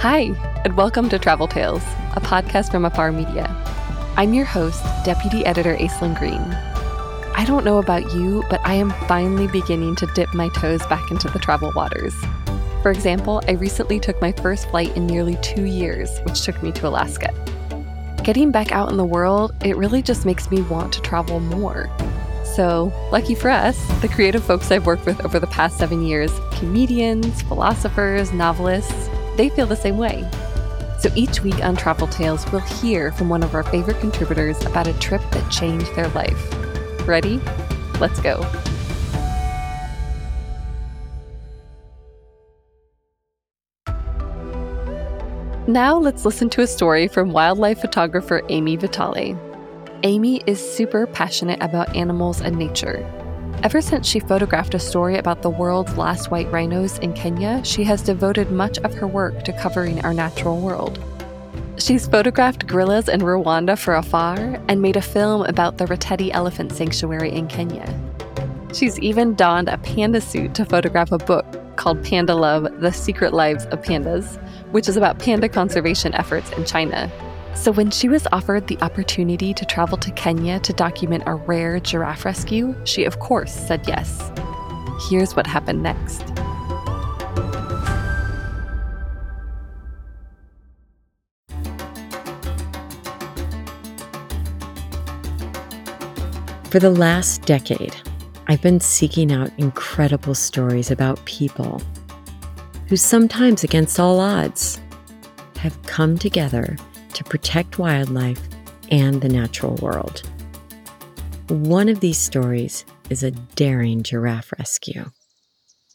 Hi, and welcome to Travel Tales, a podcast from Afar Media. I'm your host, Deputy Editor Aislinn Green. I don't know about you, but I am finally beginning to dip my toes back into the travel waters. For example, I recently took my first flight in nearly two years, which took me to Alaska. Getting back out in the world, it really just makes me want to travel more. So, lucky for us, the creative folks I've worked with over the past seven years comedians, philosophers, novelists they feel the same way. So each week on Travel Tales, we'll hear from one of our favorite contributors about a trip that changed their life. Ready? Let's go. Now let's listen to a story from wildlife photographer Ami Vitale. Ami is super passionate about animals and nature. Ever since she photographed a story about the world's last white rhinos in Kenya, she has devoted much of her work to covering our natural world. She's photographed gorillas in Rwanda for Afar and made a film about the Reteti Elephant Sanctuary in Kenya. She's even donned a panda suit to photograph a book called Panda Love The Secret Lives of Pandas, which is about panda conservation efforts in China. So, when she was offered the opportunity to travel to Kenya to document a rare giraffe rescue, she of course said yes. Here's what happened next. For the last decade, I've been seeking out incredible stories about people who, sometimes against all odds, have come together to protect wildlife and the natural world. One of these stories is a daring giraffe rescue,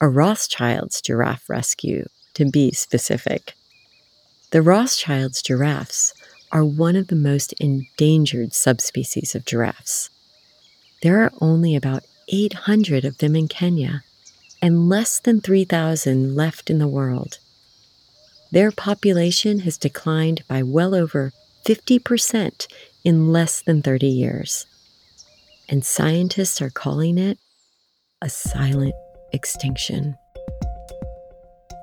a Rothschild's giraffe rescue, to be specific. The Rothschild's giraffes are one of the most endangered subspecies of giraffes. There are only about 800 of them in Kenya and less than 3,000 left in the world their population has declined by well over 50% in less than 30 years. And scientists are calling it a silent extinction.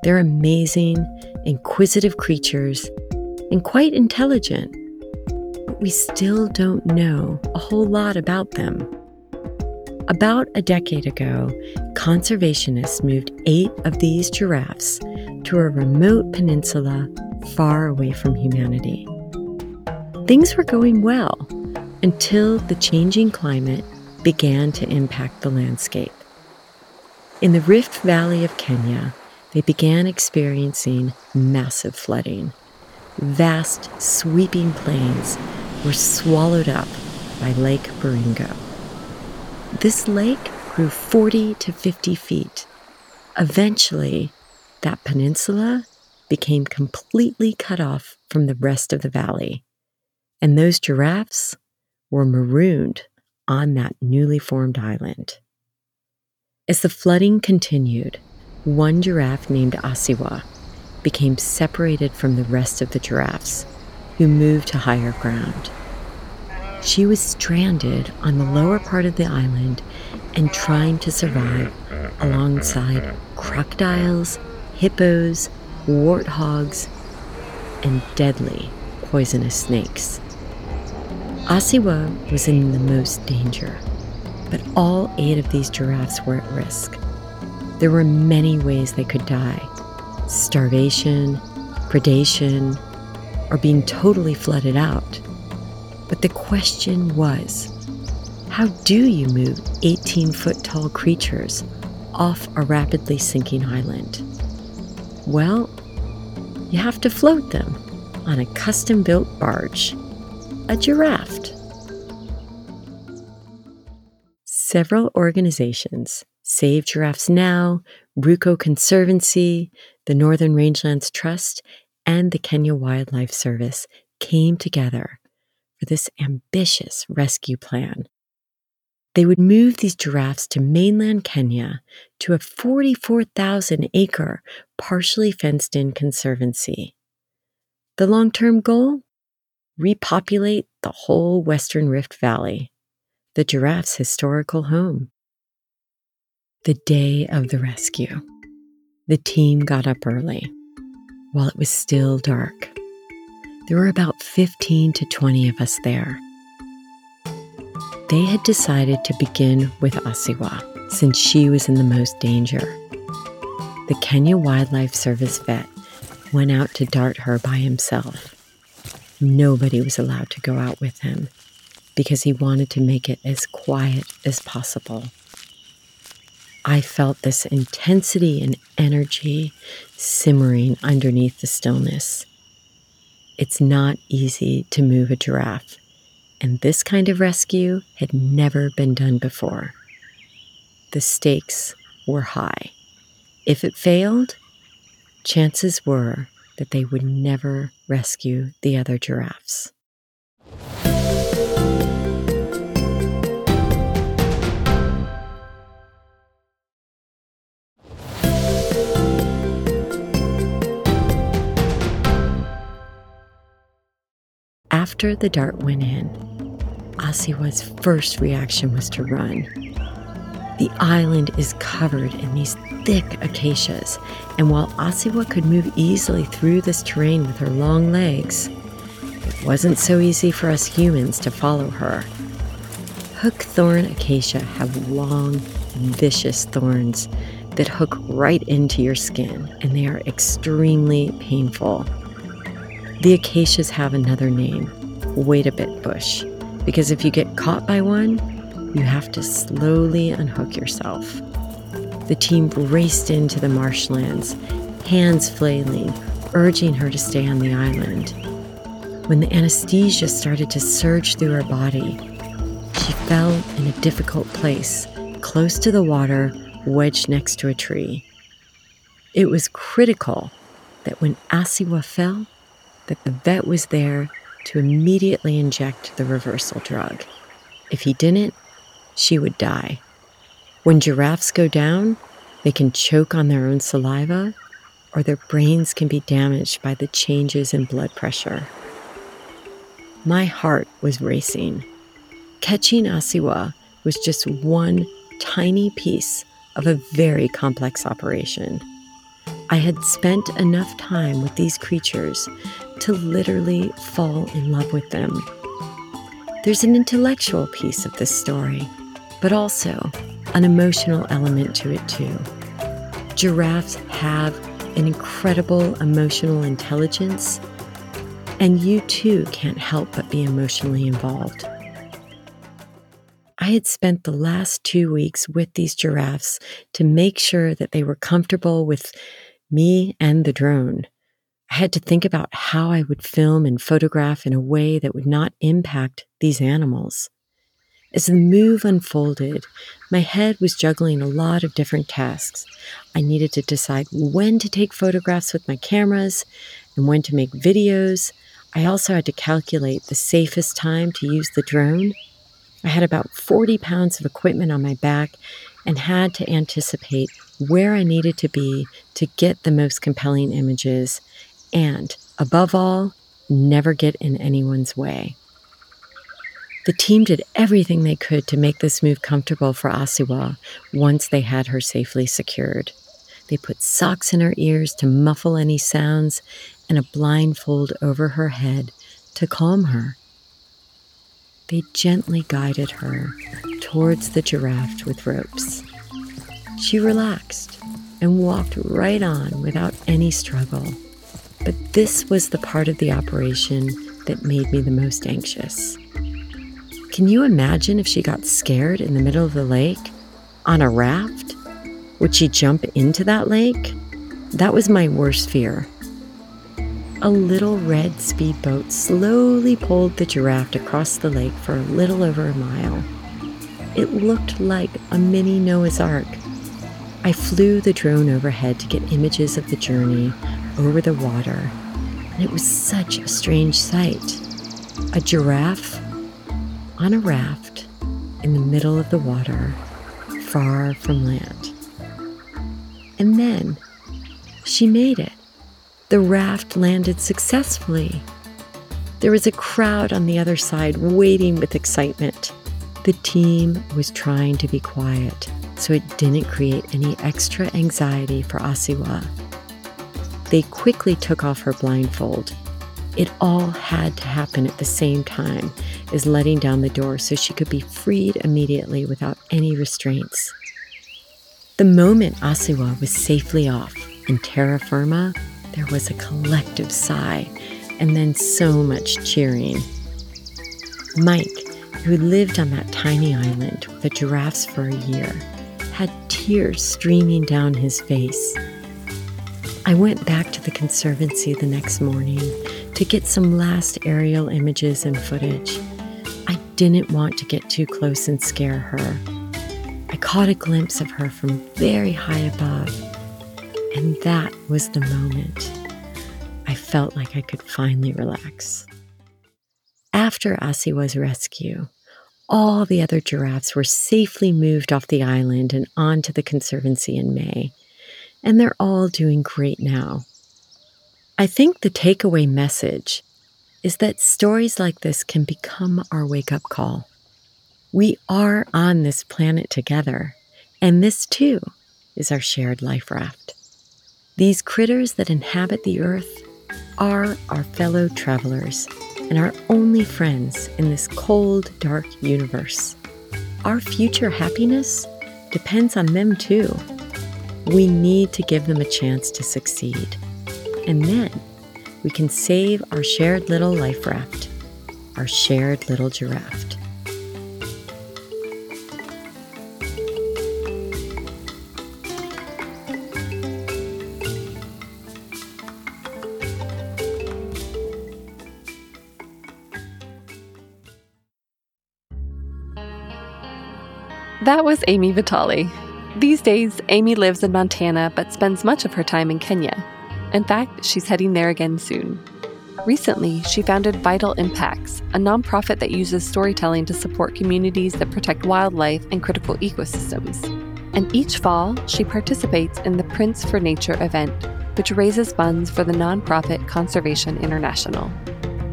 They're amazing, inquisitive creatures and quite intelligent, but we still don't know a whole lot about them. About a decade ago, conservationists moved eight of these giraffes to a remote peninsula far away from humanity. Things were going well until the changing climate began to impact the landscape. In the Rift Valley of Kenya, they began experiencing massive flooding. Vast, sweeping plains were swallowed up by Lake Baringo. This lake grew 40 to 50 feet. Eventually, that peninsula became completely cut off from the rest of the valley, and those giraffes were marooned on that newly formed island. As the flooding continued, one giraffe named Asiwa became separated from the rest of the giraffes, who moved to higher ground. She was stranded on the lower part of the island and trying to survive alongside crocodiles hippos, warthogs, and deadly poisonous snakes. Asiwa was in the most danger, but all eight of these giraffes were at risk. There were many ways they could die starvation, predation, or being totally flooded out. But the question was how do you move 18 foot tall creatures off a rapidly sinking island? Well, you have to float them on a custom built barge, a giraft. Several organizations, Save Giraffes Now, Ruko Conservancy, the Northern Rangelands Trust, and the Kenya Wildlife Service, came together for this ambitious rescue plan they would move these giraffes to mainland Kenya to a 44,000 acre, partially fenced in conservancy. The long term goal? Repopulate the whole Western Rift Valley, the giraffe's historical home. The day of the rescue, the team got up early. while it was still dark. There were about 15 to 20 of us there. They had decided to begin with Asiwa since she was in the most danger. The Kenya Wildlife Service vet went out to dart her by himself. Nobody was allowed to go out with him because he wanted to make it as quiet as possible. I felt this intensity and energy simmering underneath the stillness. It's not easy to move a giraffe, and this kind of rescue had never been done before. The stakes were high. If it failed, chances were that they would never rescue the other giraffes. After the dart went in, Asiwa's first reaction was to run. The island is covered in these thick acacias, and while Asiwa could move easily through this terrain with her long legs, it wasn't so easy for us humans to follow her. Hookthorn acacia have long, vicious thorns that hook right into your skin, and they are extremely painful. The acacias have another name, wait a bit bush, because if you get caught by one, you have to slowly unhook yourself. The team raced into the marshlands, hands flailing, urging her to stay on the island. When the anesthesia started to surge through her body, she fell in a difficult place, close to the water, wedged next to a tree. It was critical that when Asiwa fell, that the vet was there to immediately inject the reversal drug. If he didn't, she would die. When giraffes go down, they can choke on their own saliva or their brains can be damaged by the changes in blood pressure. My heart was racing. Catching Asiwa was just one tiny piece of a very complex operation. I had spent enough time with these creatures to literally fall in love with them. There's an intellectual piece of this story, but also an emotional element to it, too. Giraffes have an incredible emotional intelligence, and you too can't help but be emotionally involved. I had spent the last two weeks with these giraffes to make sure that they were comfortable with me and the drone. I had to think about how I would film and photograph in a way that would not impact these animals. As the move unfolded, my head was juggling a lot of different tasks. I needed to decide when to take photographs with my cameras and when to make videos. I also had to calculate the safest time to use the drone. I had about 40 pounds of equipment on my back and had to anticipate where I needed to be to get the most compelling images, and above all, never get in anyone's way. The team did everything they could to make this move comfortable for Asiwa once they had her safely secured. They put socks in her ears to muffle any sounds and a blindfold over her head to calm her. They gently guided her towards the giraft with ropes. She relaxed and walked right on without any struggle. But this was the part of the operation that made me the most anxious. Can you imagine if she got scared in the middle of the lake on a raft? Would she jump into that lake? That was my worst fear. A little red speedboat slowly pulled the giraft across the lake for a little over a mile. It looked like a mini Noah's Ark I flew the drone overhead to get images of the journey over the water, and it was such a strange sight. A giraffe on a raft in the middle of the water, far from land. And then she made it. The raft landed successfully. There was a crowd on the other side waiting with excitement. The team was trying to be quiet so it didn't create any extra anxiety for Asiwa. They quickly took off her blindfold. It all had to happen at the same time as letting down the door so she could be freed immediately without any restraints. The moment Asiwa was safely off and terra firma, there was a collective sigh and then so much cheering. Mike, who had lived on that tiny island with the giraffes for a year, had tears streaming down his face. I went back to the Conservancy the next morning to get some last aerial images and footage. I didn't want to get too close and scare her. I caught a glimpse of her from very high above, and that was the moment I felt like I could finally relax. After Asiwa's rescue, all the other giraffes were safely moved off the island and onto the Conservancy in May, and they're all doing great now. I think the takeaway message is that stories like this can become our wake up call. We are on this planet together, and this too is our shared life raft. These critters that inhabit the earth are our fellow travelers and our only friends in this cold, dark universe. Our future happiness depends on them too. We need to give them a chance to succeed. And then we can save our shared little life raft, our shared little giraft. That was Ami Vitale. These days, Ami lives in Montana but spends much of her time in Kenya. In fact, she's heading there again soon. Recently, she founded Vital Impacts, a nonprofit that uses storytelling to support communities that protect wildlife and critical ecosystems. And each fall, she participates in the Prints for Nature event, which raises funds for the nonprofit Conservation International.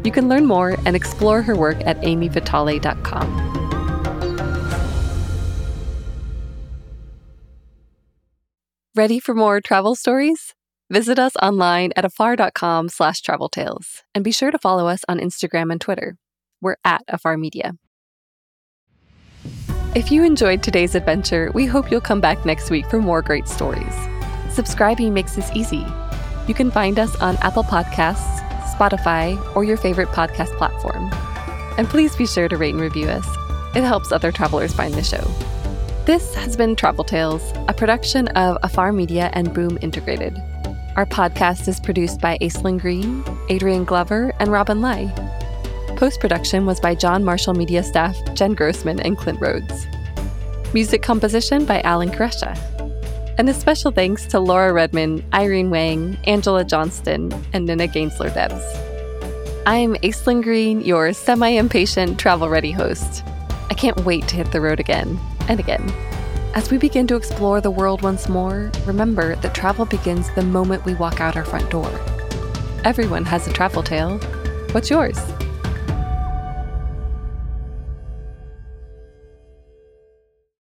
You can learn more and explore her work at amivitale.com. Ready for more travel stories? Visit us online at afar.com slash travel tales and be sure to follow us on Instagram and Twitter. We're at Afar Media. If you enjoyed today's adventure, we hope you'll come back next week for more great stories. Subscribing makes this easy. You can find us on Apple Podcasts, Spotify, or your favorite podcast platform. And please be sure to rate and review us. It helps other travelers find the show. This has been Travel Tales, a production of Afar Media and Boom Integrated. Our podcast is produced by Aislinn Green, Adrian Glover, and Robin Lai. Post production was by John Marshall Media staff Jen Grossman and Clint Rhodes. Music composition by Alan Koresha. And a special thanks to Laura Redman, Irene Wang, Angela Johnston, and Nina Gainsler Debs. I'm Aislinn Green, your semi impatient travel ready host. I can't wait to hit the road again and again. As we begin to explore the world once more, remember that travel begins the moment we walk out our front door. Everyone has a travel tale. What's yours?